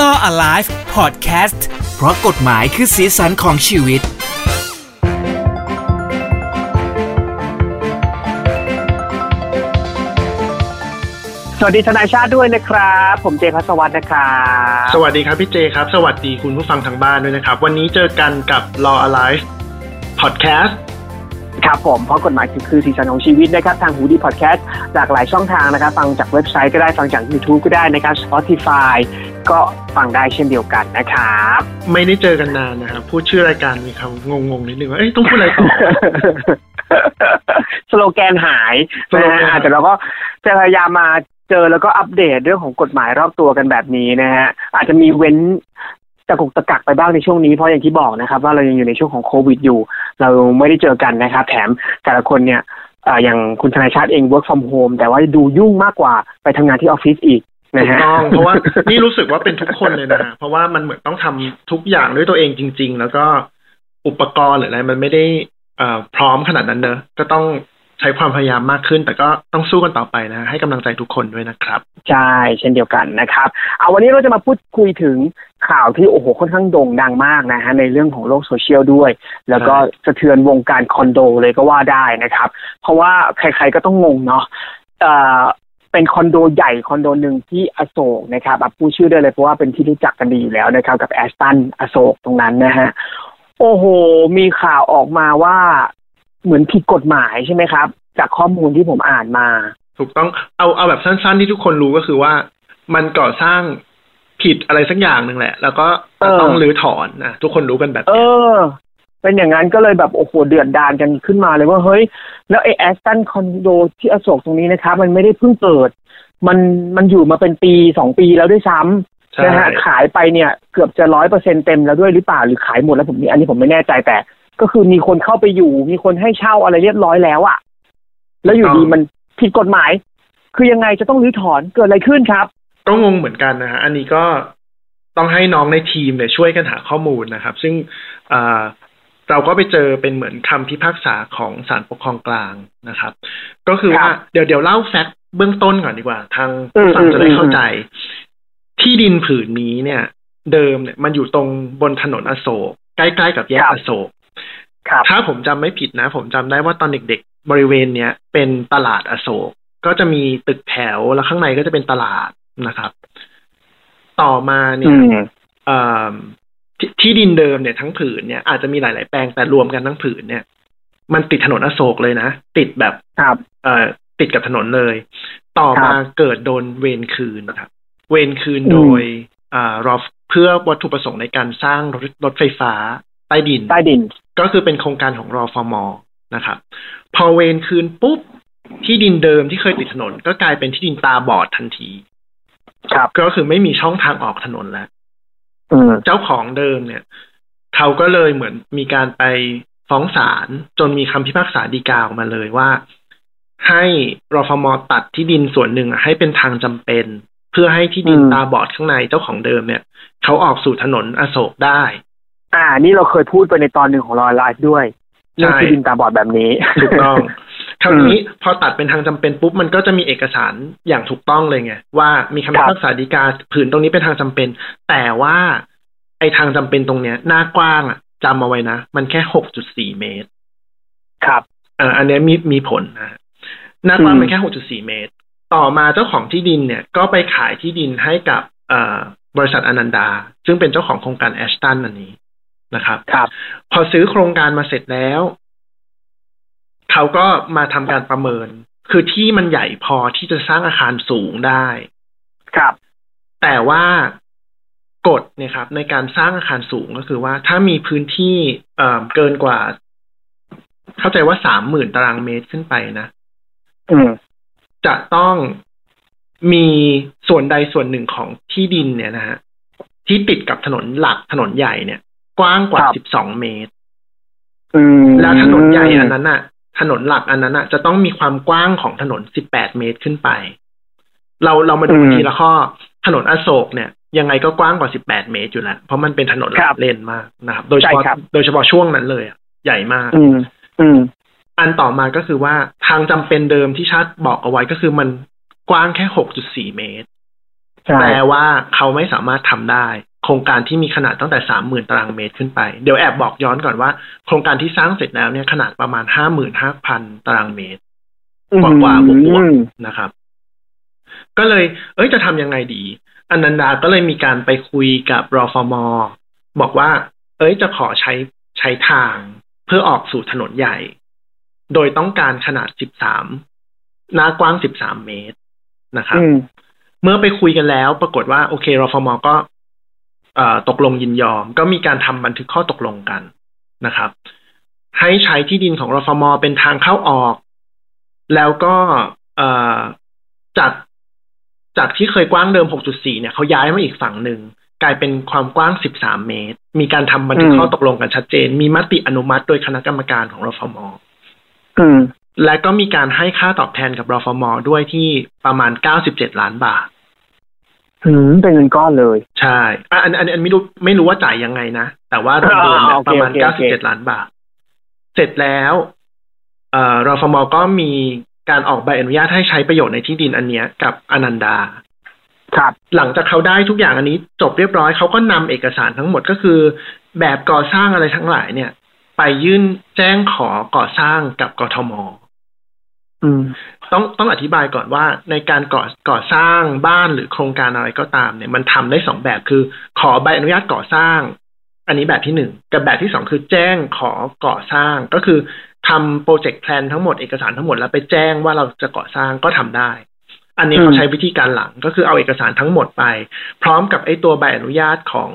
Law Alive Podcast เพราะกฎหมายคือสีสันของชีวิต สวัสดีทนายชาติด้วยนะครับ ผมเจพัสวัตนะครับสวัสดีครับพี่เจครับ สวัสดีคุณผู้ฟังทางบ้านด้วยนะครับ วันนี้เจอกันกับ Law Alive Podcast ครับผมเพราะกฎหมายคือคือสีสันของชีวิตนะครับ ทางหูดีพอดแคสต์หลากหลายช่องทางนะครับ ฟังจากเว็บไซต์ก็ได้ฟังจาก YouTube ก็ได้นะครับ Spotify ก็ฟังได้เช่นเดียวกันนะครับ ไม่ได้เจอกันนานนะครับ พูดชื่อรายการมีคำงงๆนิดนึงว่าเอ้ยต้องพูดอะไรต่อสโลแกนหายสโลนะแกนหายฮะแต่เราก็จะพยายามมาเจอแล้วก็อัปเดตเรื่องของกฎหมายรอบตัวกันแบบนี้นะฮะอาจจะมีเว้นตะกุกตะกักไปบ้างในช่วงนี้เพราะอย่างที่บอกนะครับ ว่าเรายังอยู่ในช่วงของโควิดอยู่ เราไม่ได้เจอกันนะครับ แถมแต่ละคนเนี่ยอ่าอย่างคุณธนายชาติเอง work from home แต่ว่าดูยุ่งมากกว่าไปทำงานที่ออฟฟิศอีกนะ ถูกฮะต้องเพราะว่านี่รู้สึกว่าเป็นทุกคนเลยนะฮะเพราะว่ามันเหมือนต้องทำทุกอย่างด้วยตัวเองจริง ๆ แล้วก็อุปกรณ์หรืออะไรมันไม่ได้เอ่อพร้อมขนาดนั้นเนอะก็ต้องใช้ความพยายามมากขึ้น แต่ก็ต้องสู้กันต่อไปนะ ให้กำลังใจทุกคนด้วยนะครับ ใช่เช่นเดียวกันนะครับ เอาวันนี้เราจะมาพูดคุยถึงข่าวที่โอ้โหค่อนข้างโด่งดังมากนะฮะในเรื่องของโลกโซเชียลด้วย แล้วก็สะเทือนวงการคอนโดเลยก็ว่าได้นะครับ เพราะว่าใครๆก็ต้องงงเนาะ เอ่อเป็นคอนโดใหญ่คอนโดหนึ่งที่อโศกนะครับอะพูดชื่อได้เลยเพราะว่าเป็นที่รู้จักกันดีอยู่แล้วนะครับ กับแอสตันอโศกตรงนั้นนะฮะโอ้โห มีข่าวออกมาว่าเหมือนผิดกฎหมายใช่ไหมครับ จากข้อมูลที่ผมอ่านมา ถูกต้องเอาเอาแบบสั้นๆที่ทุกคนรู้ก็คือว่า มันก่อสร้างผิดอะไรสักอย่างหนึ่งแหละ แล้วก็จะต้องเออรื้อถอนนะทุกคนรู้กันแบบเอเนี้ยอ เป็นอย่างนั้นก็เลยแบบโอ้โหเดือดดานกันขึ้นมาเลยว่าเฮ้ย แล้วไอ้แอสตันคอนโดที่อโศกตรงนี้นะครับ มันไม่ได้เพิ่งเกิด มันมันอยู่มาเป็นปีสองปีแล้วด้วยซ้ำใช่นะฮะขายไปเนี่ยเกือบจะร้อยเปอร์เซ็นเต็มแล้วด้วยหรือเปล่าหรือขายหมดแล้วผมนี่อันนี้ผมไม่แน่ใจแต่ ก็คือมีคนเข้าไปอยู่ มีคนให้เช่าอะไรเรียบร้อยแล้วอะแล้วอยู่ดีมันผิดกฎหมาย คือยังไงจะต้องรื้อถอนเกิดอะไรขึ้นครับก็งงเหมือนกันนะฮะอันนี้ก็ต้องให้น้องในทีมเนี่ยช่วยกันหาข้อมูลนะครับ ซึ่งอ่า เราก็ไปเจอเป็นเหมือนคำพิพากษาของศาลปกครองกลางนะครับ ก็คือว่าครับเดี๋ยวเดี๋ยวเล่าแฟกต์เบื้องต้นก่อนดีกว่า ทางอืมฟังจะได้อืมเข้าใจ ที่ดินผืนนี้เนี่ย เดิมเนี่ยมันอยู่ตรงบนถนนอโศกใกล้ๆกับแยกครับอโศกครับถ้าผมจำไม่ผิดนะ ผมจำได้ว่าตอนเด็ก ๆ บริเวณเนี้ยเป็นตลาดอโศก ก็จะมีตึกแถวแล้วข้างในก็จะเป็นตลาดนะครับ ต่อมาเนี่อืยมเอ่อ ทที่ดินเดิมเนี่ยทั้งผืนเนี่ยอาจจะมีหลาย ๆ แปลงแต่รวมกันทั้งผืนเนี่ย มันติดถนนอโศกเลยนะ ติดแบบครับเอ่อติดกับถนนเลย ต่อมาครับเกิดโดนเวรคืนนะครับ เวรคืนอืมโดยอ่ารอเพื่อวัตถุประสงค์ในการสร้างรถรถไฟฟ้าใต้ดินใต้ดิน ก็คือเป็นโครงการของรอฟมนะครับ พอเวรคืนปุ๊บที่ดินเดิมที่เคยติดถนน ก็กลายเป็นที่ดินตาบอดทันที ครับ ก็คือไม่มีช่องทางออกถนนแล้วอืม เจ้าของเดิมเนี่ย เขาก็เลยเหมือนมีการไปฟ้องศาลจนมีคำพิพากษาฎีกาออกมาเลยว่า ให้รฟมตัดที่ดินส่วนหนึ่งให้เป็นทางจำเป็น เพื่อให้ที่ดินอืมตาบอดข้างในเจ้าของเดิมเนี่ย เขาออกสู่ถนนอโศกได้ อ่า นี่เราเคยพูดไปในตอนหนึ่งของรอยไลฟ์ด้วยเรื่องใช่ที่ดินตาบอดแบบนี้ถูกต้อง คราวนี้พอตัดเป็นทางจำเป็นปุ๊บมันก็จะมีเอกสารอย่างถูกต้องเลยไงว่ามีคำพิพากษาฎีกาผืนตรงนี้เป็นทางจำเป็น แต่ว่าไอ้ทางจำเป็นตรงเนี้ย หน้ากว้างอะจำเอาไว้นะ มันแค่หกจุดสี่เมตร ครับเอ่ออันเนี้ยมีมีผลนะฮะหน้ากว้างอืมมันแค่หกจุดสี่เมตร ต่อมาเจ้าของที่ดินเนี่ย ก็ไปขายที่ดินให้กับเอ่อบริษัทอนันดา ซึ่งเป็นเจ้าของโครงการแอชตันอันนี้นะครับครับ พอซื้อโครงการมาเสร็จแล้ว เขาก็มาทำการประเมิน คือที่มันใหญ่พอที่จะสร้างอาคารสูงได้ ครับ แต่ว่ากฎเนี่ยครับ ในการสร้างอาคารสูงก็คือว่า ถ้ามีพื้นที่เอ่อเกินกว่า เข้าใจว่าสามหมื่นตารางเมตรขึ้นไปนะอืมจะต้องมีส่วนใดส่วนหนึ่งของที่ดินเนี่ยนะฮะที่ติดกับถนนหลักถนนใหญ่เนี่ย กว้างกว่าครับสิบสองเมตรอืมแล้วถนนใหญ่อันนั้นน่ะ ถนนหลักอันนั้นน่ะจะต้องมีความกว้างของถนน 18 เมตรขึ้นไป เราเรามาดูอืมทีละข้อ ถนนอโศกเนี่ย ยังไงก็กว้างกว่า 18 เมตรอยู่แล้ว เพราะมันเป็นถนนหคลัรักบเลนมากนะครับ โดยเฉพาะใช่ครับโดยเฉพาะช่วงนั้นเลยอะใหญ่มาก อืมอืมอันต่อมาก็คือว่าทางจำเป็นเดิมที่ชาติบอกเอาไว้ก็คือมันกว้างแค่ 6.4 เมตรแปลว่าเขาไม่สามารถทำได้โครงการที่มีขนาดตั้งแต่สามหมื่นตารางเมตรขึ้นไป เดี๋ยวแอบบอกย้อนก่อนว่า โครงการที่สร้างเสร็จแล้วเนี่ยขนาดประมาณห้าหมื่นห้าพันตารางเมตร กว่ากว่าบวกๆนะครับ ก็เลย เอ้ยจะทำยังไงดี อนันดาก็เลยมีการไปคุยกับรอฟมบอกว่า เอ้ยจะขอใช้ใช้ทางเพื่อออกสู่ถนนใหญ่ โดยต้องการขนาดสิบสามหน้ากว้างสิบสามเมตรนะครับเมื่อไปคุยกันแล้ว ปรากฏว่าโอเครอฟมก็ ตกลงยินยอม ก็มีการทำบันทึกข้อตกลงกันนะครับ ให้ใช้ที่ดินของรฟมเป็นทางเข้าออก แล้วก็จากจากที่เคยกว้างเดิม 6.4 เนี่ยเขาย้ายมาอีกฝั่งหนึ่งกลายเป็นความกว้าง 13 เมตร มีการทำบันทึกข้อตกลงกันชัดเจน มีมติอนุมัติโดยคณะกรรมการของรฟมและก็มีการให้ค่าตอบแทนกับรฟมด้วยที่ประมาณ 97 ล้านบาท อืมเป็นเงินก้อนเลย ใช่อันอันอันไม่รู้ไม่รู้ว่าจ่ายยังไงนะ แต่ว่ารวมๆประมาณ97ล้านบาท เสร็จแล้วเอ่อรฟมก็มีการออกใบอนุญาตให้ใช้ประโยชน์ในที่ดินอันเนี้ยกับอนันดา ครับ หลังจากเขาได้ทุกอย่างอันนี้ จบเรียบร้อยเขาก็นำเอกสารทั้งหมดก็คือ แบบก่อสร้างอะไรทั้งหลายเนี่ย ไปยื่นแจ้งขอก่อสร้างกับกทม ต้องต้องอธิบายก่อนว่าในการก่อก่อสร้างบ้านหรือโครงการอะไรก็ตามเนี่ยมันทำได้สองแบบคือ ขอใบอนุญาตก่อสร้าง อันนี้แบบที่หนึ่งกับแบบที่สองคือแจ้งขอก่อสร้างก็คือทำโปรเจกต์แพลนทั้งหมดเอกสารทั้งหมดแล้วไปแจ้งว่าเราจะก่อสร้างก็ทำได้ อันนี้เขาใช้วิธีการหลังก็คือเอาเอกสารทั้งหมดไป พร้อมกับไอ้ตัวใบอนุญาตของ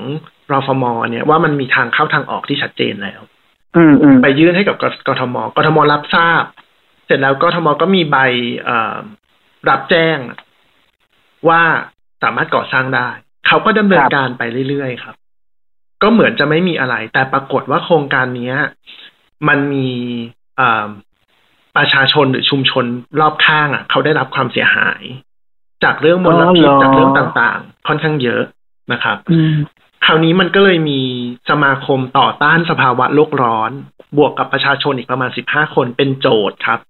รฟมเนี่ยว่ามันมีทางเข้าทางออกที่ชัดเจนแล้วไปยื่นให้กับกทมกทมรับทราบ เสร็จแล้วกทมก็มีใบรับแจ้งว่าสามารถก่อสร้างได้ เขาก็ดำเนินการไปเรื่อยๆครับ ก็เหมือนจะไม่มีอะไร แต่ปรากฏว่าโครงการนี้มันมีประชาชนหรือชุมชนรอบข้างอะ เขาได้รับความเสียหาย จากเรื่องมลพิษจากเรื่องต่างๆ ค่อนข้างเยอะนะครับคราวนี้มันก็เลยมีสมาคมต่อต้านสภาวะโลกร้อน บวกกับประชาชนอีกประมาณสิบห้าคนเป็นโจทย์ครับ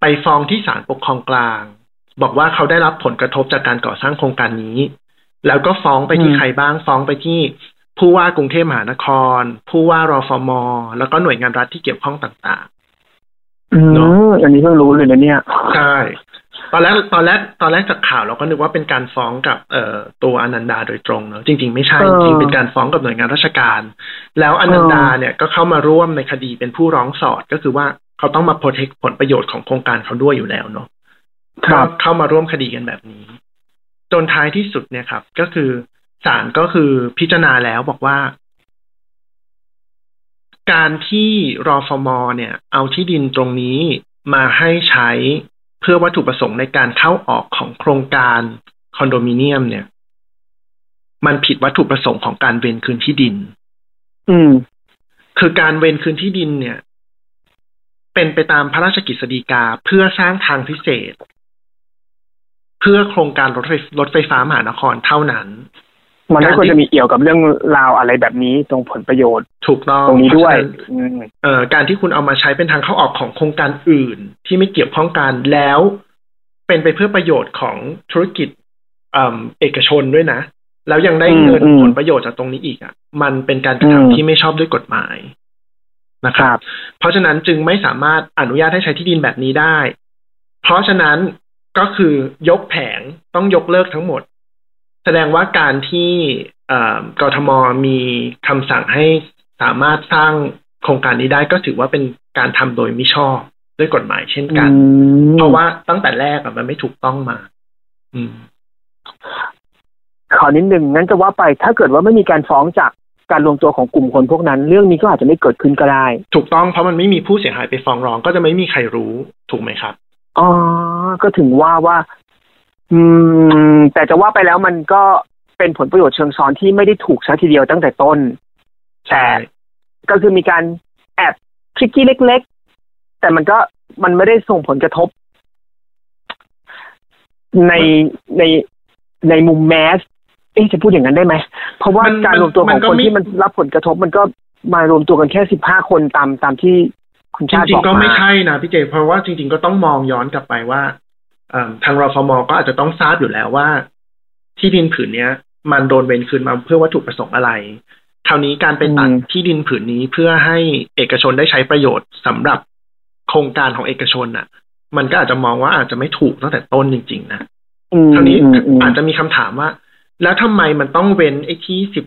ไปฟ้องที่ศาลปกครองกลาง บอกว่าเขาได้รับผลกระทบจากการก่อสร้างโครงการนี้ แล้วก็ฟ้องไปที่ใครบ้างฟ้องไปที่ผู้ว่ากรุงเทพมหานคร ผู้ว่ารอฟมแล้วก็หน่วยงานรัฐที่เกี่ยวข้องต่างๆอืมอันนี้เพิ่งรู้เลยนะเนี่ยใช่ตอนแรกตอนแรกตอนแรกจากข่าวเราก็นึกว่าเป็นการฟ้องกับเอ่อตัวอนันดาโดยตรงเนอะจริง ๆ ไม่ใช่จริงเป็นการฟ้องกับหน่วยงานราชการ แล้วอนันดาเนี่ยก็เข้ามาร่วมในคดีเป็นผู้ร้องสอดก็คือว่า เขาต้องมาโปรเทคผลประโยชน์ของโครงการเขาด้วยอยู่แล้วเนาะเข้ามาร่วมคดีกันแบบนี้ จนท้ายที่สุดเนี่ยครับ ก็คือศาลก็คือพิจารณาแล้วบอกว่า การที่รอฟมเนี่ย เอาที่ดินตรงนี้มาให้ใช้เพื่อวัตถุประสงค์ในการเข้าออกของโครงการคอนโดมิเนียมเนี่ย มันผิดวัตถุประสงค์ของการเวนคืนที่ดิน อืม คือการเวนคืนที่ดินเนี่ย เป็นไปตามพระราชกิจสีกาเพื่อสร้างทางพิเศษ เพื่อโครงการรถไฟรถไฟฟ้ามหานครเท่านั้น มันไม่ควรจะมีเกี่ยวกับเรื่องราวอะไรแบบนี้ตรงผลประโยชน์ถูกต้องตรงนี้ด้วยเอ่อการที่คุณเอามาใช้เป็นทางเข้าออกของโครงการอื่น ที่ไม่เกี่ยวข้องกันแล้ว เป็นไปเพื่อประโยชน์ของธุรกิจเอกชนด้วยนะ แล้วยังได้เงินผลประโยชน์จากตรงนี้อีกอะ มันเป็นการกระทำที่ไม่ชอบด้วยกฎหมาย นะครับ เพราะฉะนั้นจึงไม่สามารถอนุญาตให้ใช้ที่ดินแบบนี้ได้ เพราะฉะนั้นก็คือยกแผงต้องยกเลิกทั้งหมด แสดงว่าการที่กทมมีคำสั่งให้สามารถสร้างโครงการนี้ได้ก็ถือว่าเป็นการทำโดยมิชอบด้วยกฎหมายเช่นกัน เพราะว่าตั้งแต่แรกอะมันไม่ถูกต้องมา อืมขอนิดหนึ่งงั้นจะว่าไปถ้าเกิดว่าไม่มีการฟ้องจาก การรวมตัวของกลุ่มคนพวกนั้น เรื่องนี้ก็อาจจะไม่เกิดขึ้นก็ได้ ถูกต้องเพราะมันไม่มีผู้เสียหายไปฟ้องร้องก็จะไม่มีใครรู้ถูกไหมครับอ๋อก็ถึงว่าว่า อืม แต่จะว่าไปแล้วมันก็เป็นผลประโยชน์เชิงซ้อนที่ไม่ได้ถูกซะทีเดียวตั้งแต่ต้นแต่ก็คือมีการแอบทริกกี้เล็ก ๆ แต่มันก็มันไม่ได้ส่งผลกระทบ ในในในมุมแมสเอ๊จะพูดอย่างนั้นได้ไหม เพราะว่าการรวมตัวของคนที่มันรับผลกระทบมันก็มารวมตัวกันแค่สิบห้าคนตามตามที่คุณชาติบอกมาจริงๆก็ไม่ใช่นะพี่เจ เพราะว่าจริง ๆก็ต้องมองย้อนกลับไปว่าทางรฟมก็อาจจะต้องทราบอยู่แล้วว่า ที่ดินผืนเนี้ย มันโดนเวนคืนมาเพื่อวัตถุประสงค์อะไรคราวนี้การไปตัดที่ดินผืนนี้เพื่อให้เอกชนได้ใช้ประโยชน์สำหรับโครงการของเอกชนน่ะ มันก็อาจจะมองว่าอาจจะไม่ถูกตั้งแต่ต้นจริง ๆ นะคราวนี้อาจจะมีคำถามว่า แล้วทำไมมันต้องเว้นไอ้ที่สิบ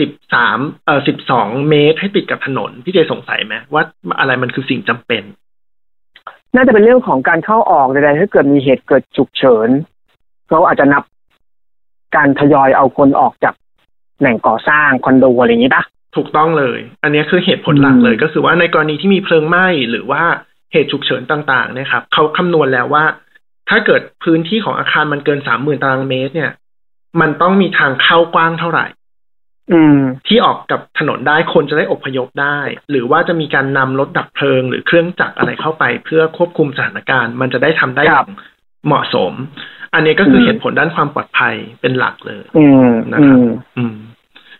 สิบสามเอ่อสิบสองเมตรให้ติดกับถนนพี่เจสงสัยไหมว่าอะไรมันคือสิ่งจำเป็น น่าจะเป็นเรื่องของการเข้าออกใดๆถ้าเกิดมีเหตุเกิดฉุกเฉินเขาอาจจะนับการทยอยเอาคนออกจากแหล่งก่อสร้างคอนโดอะไรอย่างนี้ปะถูกต้องเลย อันนี้คือเหตุผลหลักเลยก็คือว่าในกรณีที่มีเพลิงไหม้หรือว่าเหตุฉุกเฉินต่างๆ เนี่ยครับเขาคำนวณแล้วว่า ถ้าเกิดพื้นที่ของอาคารมันเกินสามหมื่นตารางเมตร เนี่ย มันต้องมีทางเข้ากว้างเท่าไหร่ที่ออกกับถนนได้คนจะได้อพยพได้ หรือว่าจะมีการนำรถดับเพลิง หรือเครื่องจักรอะไรเข้าไป เพื่อควบคุมสถานการณ์ มันจะได้ทำได้อย่างเหมาะสม อันนี้ก็คือเหตุผลด้านความปลอดภัยเป็นหลักเลยนะครับอืม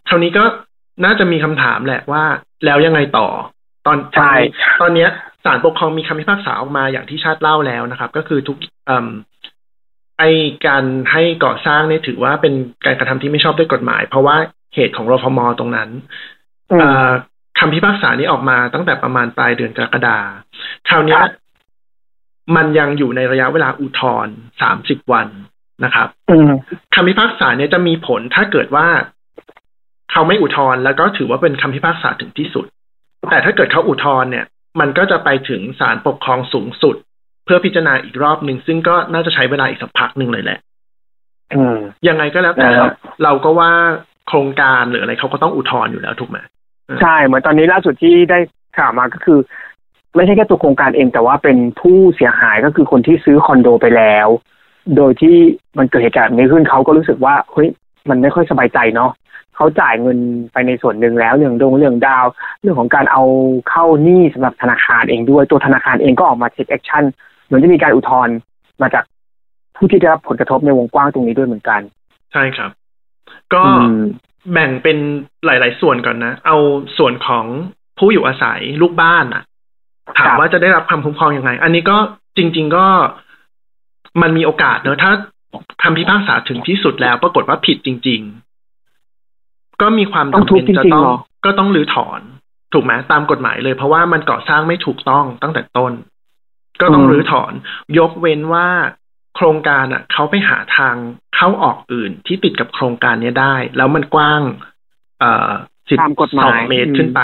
คราวนี้ก็น่าจะมีคำถามแหละว่า แล้วยังไงต่อ ตอนใช่ตอนเนี้ยศาลปกครองมีคำพิพากษาออกมาอย่างที่ชาติเล่าแล้วนะครับ ก็คือทุกอ ไอการให้ก่อสร้างเนี่ยถือว่าเป็นการกระทำที่ไม่ชอบด้วยกฎหมาย เพราะว่าเหตุของรฟมตรงนั้นคำพิพากษานี้ออกมาตั้งแต่ประมาณปลายเดือนกรกฎาคราวนี้มันยังอยู่ในระยะเวลาอุทธรสามสิบวันนะครับคำพิพากษาเนี่ยจะมีผลถ้าเกิดว่าเขาไม่อุทธรแล้วก็ถือว่าเป็นคำพิพากษาถึงที่สุด แต่ถ้าเกิดเขาอุทธรเนี่ย มันก็จะไปถึงศาลปกครองสูงสุด เพื่อพิจารณาอีกรอบหนึ่งซึ่งก็น่าจะใช้เวลาอีกสักพักหนึ่งเลยแหละยังไงก็แล้วแต่เราก็ว่าโครงการหรืออะไรเขาก็ต้องอุทธรณ์อยู่แล้วถูกไหมใช่เหมือนตอนนี้ล่าสุดที่ได้ข่าวมาก็คือ ไม่ใช่แค่ตัวโครงการเองแต่ว่าเป็นผู้เสียหายก็คือคนที่ซื้อคอนโดไปแล้ว โดยที่มันเกิดเหตุการณ์นี้ขึ้นเขาก็รู้สึกว่าเฮ้ยมันไม่ค่อยสบายใจเนาะเขาจ่ายเงินไปในส่วนหนึ่งแล้วเรื่องดงเรื่องดาวน์ เรื่องของการเอาเข้าหนี้สำหรับธนาคารเองด้วยตัวธนาคารเองก็ออกมา take action เห มือนจะมีการอุทธรณ์มาจากผู้ที่ได้รับผลกระทบในวงกว้างตรงนี้ด้วยเหมือนกัน ใช่ครับ ก็แบ่งเป็นหลาย ๆ ส่วนก่อนนะ เอาส่วนของผู้อยู่อาศัยลูกบ้านอะ ถามว่าจะได้รับความคุ้มครองอยังไง อันนี้ก็จริง ๆ ก็มันมีโอกาสเนอะถ้าคำพิพากษาถึงที่สุดแล้ว ปรากฏว่าผิดจริง ๆ ก็มีความจำเป็นจะต้องก็ต้องรื้อถอน ถูกไหมตามกฎหมายเลย เพราะว่ามันก่อสร้างไม่ถูกต้องตั้งแต่ต้น ก็ต้องรื้อถอน ยกเว้นว่าโครงการอะเขาไปหาทางเข้าออกอื่นที่ติดกับโครงการนี้ได้ แล้วมันกว้าง เอ่อสิบสองเมตรขึ้นไป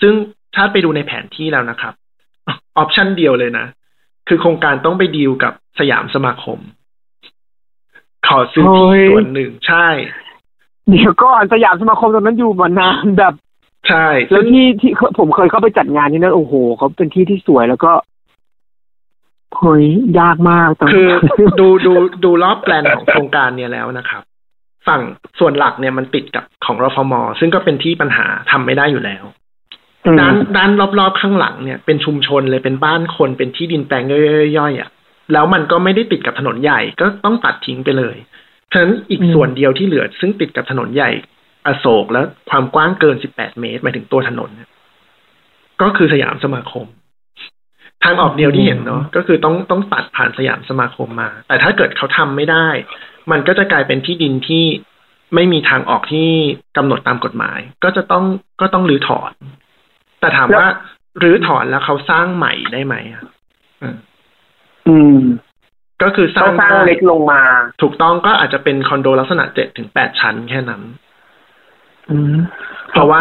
ซึ่งถ้าไปดูในแผนที่แล้วนะครับ ออปชันเดียวเลยนะ คือโครงการต้องไปดีลกับสยามสมาคม ขอซื้อที่ส่วนหนึ่งใช่ เดี๋ยวก็สยามสมาคมตอนนั้นอยู่มานานแบบ ใช่ แล้วที่ที่ผมเคยเข้าไปจัดงานที่นั่นโอ้โหเขาเป็นที่ที่สวยแล้วก็ เฮ้ยยากมากคือดูดูดูรอบแปลนของโครงการเนี่ยแล้วนะครับ ฝั่งส่วนหลักเนี่ยมันติดกับของรฟมซึ่งก็เป็นที่ปัญหาทำไม่ได้อยู่แล้วด้านด้านรอบๆข้างหลังเนี่ยเป็นชุมชนเลยเป็นบ้านคนเป็นที่ดินแปลงย่อยๆอะแล้วมันก็ไม่ได้ติดกับถนนใหญ่ก็ต้องตัดทิ้งไปเลยฉะนั้นอีกส่วนเดียวที่เหลือ ซึ่งติดกับถนนใหญ่ อโศกแล้วความกว้างเกินสิบแปดเมตรหมายถึงตัวถนน ก็คือสยามสมาคม ทางออกเดียวที่เห็นเนาะก็คือต้องต้องตัดผ่านสยามสมาคมมา แต่ถ้าเกิดเขาทำไม่ได้ มันก็จะกลายเป็นที่ดินที่ไม่มีทางออกที่กำหนดตามกฎหมาย ก็จะต้องก็ต้องรื้อถอน แต่ถามว่ารื้อถอนแล้วเขาสร้างใหม่ได้ไหมอะอืม ก็คือสร้างสร้างเล็กลงมา ถูกต้องก็อาจจะเป็นคอนโดลักษณะเจ็ดถึงแปดชั้นแค่นั้นอืม เพราะว่า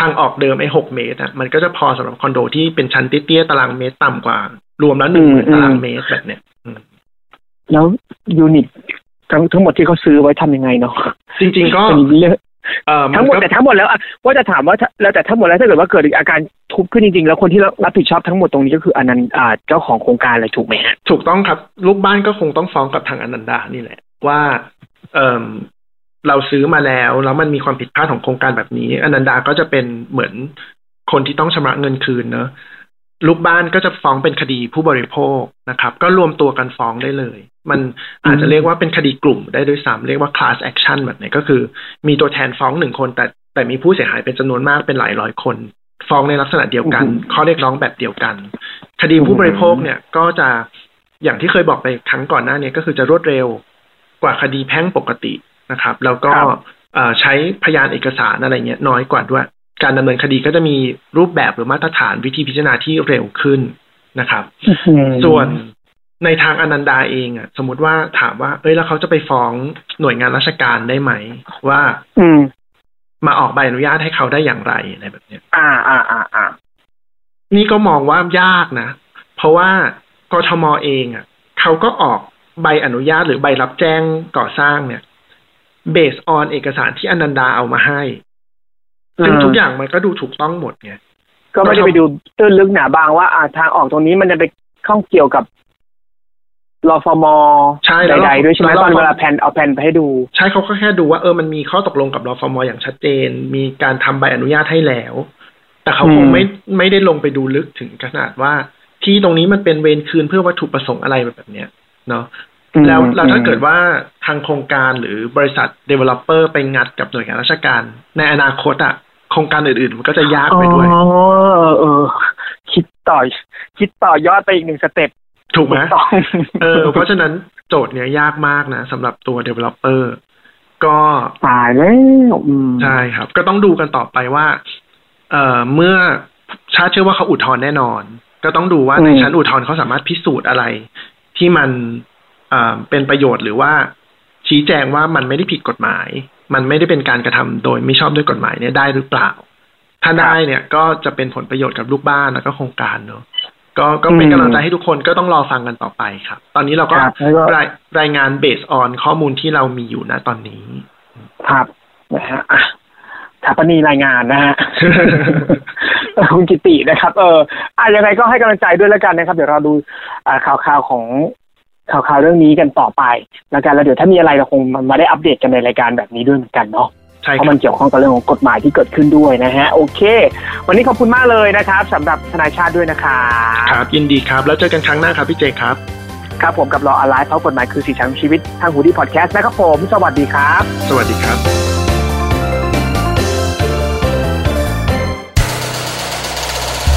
ทางออกเดิมไอ้หกเมตรอะมันก็จะพอสำหรับคอนโดที่เป็นชั้นเตี้ยๆตารางเมตรต่ำกว่า รวมแล้วหนึ่งหมื่นตารางเมตรแบบเนี้ยแล้วยูนิตทั้งทั้งหมดที่เขาซื้อไว้ทำยังไงเนาะจริง ๆ ก็ทั้งหมดแต่ทั้งหมดแล้วว่าจะถามว่าแล้วแต่ทั้งหมดแล้วถ้าเกิดว่าเกิดอาการทุบขึ้นจริงๆ แล้วคนที่รับผิดชอบทั้งหมดตรงนี้ก็คืออนันอ่าเจ้าของโครงการเลยถูกไหมถูกต้องครับ ลูกบ้านก็คงต้องฟ้องกับทางอนันดานี่แหละ ว่าเอ่อ เราซื้อมาแล้วแล้วมันมีความผิดพลาดของโครงการแบบนี้อนันดาก็จะเป็นเหมือนคนที่ต้องชำระเงินคืนเนอะลูกบ้านก็จะฟ้องเป็นคดีผู้บริโภคนะครับ ก็รวมตัวกันฟ้องได้เลย มันอาจจะเรียกว่าเป็นคดีกลุ่มได้ด้วยซ้ำเรียกว่า class action แบบนี้ก็คือ มีตัวแทนฟ้องหนึ่งคน แต่แต่มีผู้เสียหายเป็นจำนวนมากเป็นหลายร้อยคน ฟ้องในลักษณะเดียวกันข้อเรียกร้องแบบเดียวกัน คดีผู้บริโภคเนี่ยก็จะอย่างที่เคยบอกไปครั้งก่อนหน้านี้ก็คือจะรวดเร็วกว่าคดีแพ่งปกติ นะครับ แล้วก็ครับเอ่อใช้พยานเอกสารอะไรเงี้ยน้อยกว่าด้วย การดำเนินคดีก็จะมีรูปแบบหรือมาตรฐานวิธีพิจารณาที่เร็วขึ้นนะครับ ส่วนในทางอนันดาเองอะ สมมติว่าถามว่า เอ้ยแล้วเขาจะไปฟ้องหน่วยงานราชการได้ไหม ว่า อืมมาออกใบอนุญาตให้เขาได้อย่างไรอะไรแบบเนี้ย อ่าอ่าอ่าอ่านี่ก็มองว่ายากนะ เพราะว่ากทมเองอะเขาก็ออกใบอนุญาตหรือใบรับแจ้งก่อสร้างเนี่ย เบสออนเอกสารที่อนันดาเอามาให้ ซึ่งทุกอย่างมันก็ดูถูกต้องหมดไงก็ไม่ได้ไปดูตื้นลึกหนาบางว่าอ่าทางออกตรงนี้มันจะไปข้องเกี่ยวกับรฟมใช่แล้วใดๆด้วยใช่ไหมแล้วตอนเราเวลาแผ่นเอาแผ่นไปให้ดู ใช่เขาก็แค่ดูว่าเออมันมีข้อตกลงกับรฟมอย่างชัดเจน มีการทำใบอนุญาตให้แล้ว แต่เขาคงอืมไม่ไม่ได้ลงไปดูลึกถึงขนาดว่า ที่ตรงนี้มันเป็นเวรคืนเพื่อวัตถุประสงค์อะไรแบบเนี้ยเนาะ แล้วแล้วถ้าเกิดว่าทางโครงการหรือบริษัท developer ไปงัดกับหน่วยงานราชการ ในอนาคตอะโครงการอื่นๆ มันก็จะยากไปด้วยอ๋อเออเออคิดต่อคิดต่อยอดไปอีกหนึ่งสเต็ปถูกไหมต้องเออเพราะฉะนั้นโจทย์เนี้ยยากมากนะสำหรับตัว developer ก็ตายแล้วอืมใช่ครับ ก็ต้องดูกันต่อไปว่า เอ่อเมื่อชาติเชื่อว่าเขาอุทธรณ์แน่นอน ก็ต้องดูว่าในชั้นอุทธรณ์เขาสามารถพิสูจน์อะไร ที่มัน เอ่อเป็นประโยชน์หรือว่าชี้แจงว่ามันไม่ได้ผิดกฎหมาย มันไม่ได้เป็นการกระทำโดยไม่ชอบด้วยกฎหมายเนี่ยได้หรือเปล่า ถ้าได้เนี่ยก็จะเป็นผลประโยชน์กับลูกบ้านแล้วก็โครงการเนอะก็ก็เป็นกำลังใจให้ทุกคนก็ต้องรอฟังกันต่อไปครับ ตอนนี้เราก็ครับแล้วก็รายรายงานเบสออนข้อมูลที่เรามีอยู่นะตอนนี้ ครับนะฮะอะถาปนีรายงานนะฮะเออคุณกิตินะครับ เอออะยังไงก็ให้กำลังใจด้วยแล้วกันนะครับ เดี๋ยวเราดูอ่าข่าวข่าวๆของ ข่าวข่าวๆเรื่องนี้กันต่อไป แล้วกันแล้วเดี๋ยวถ้ามีอะไรเราคงมาได้อัปเดตกันในรายการแบบนี้ด้วยเหมือนกันเนาะใช่เพคราะรัมับนเกี่ยวข้องกับเรื่องของกฎหมายที่เกิดขึ้นด้วยนะฮะ โอเค วันนี้ขอบคุณมากเลยนะครับสำหรับทนายชาติด้วยนะคะครับ ยินดีครับ แล้วเจอกันครั้งหน้าครับพี่เจครับ ครับผมกับรอออนไลน์เพราะกฎหมายคือสีชังชีวิตทางหูดีพอดแคสต์นะครับผม สวัสดีครับ สวัสดีครับ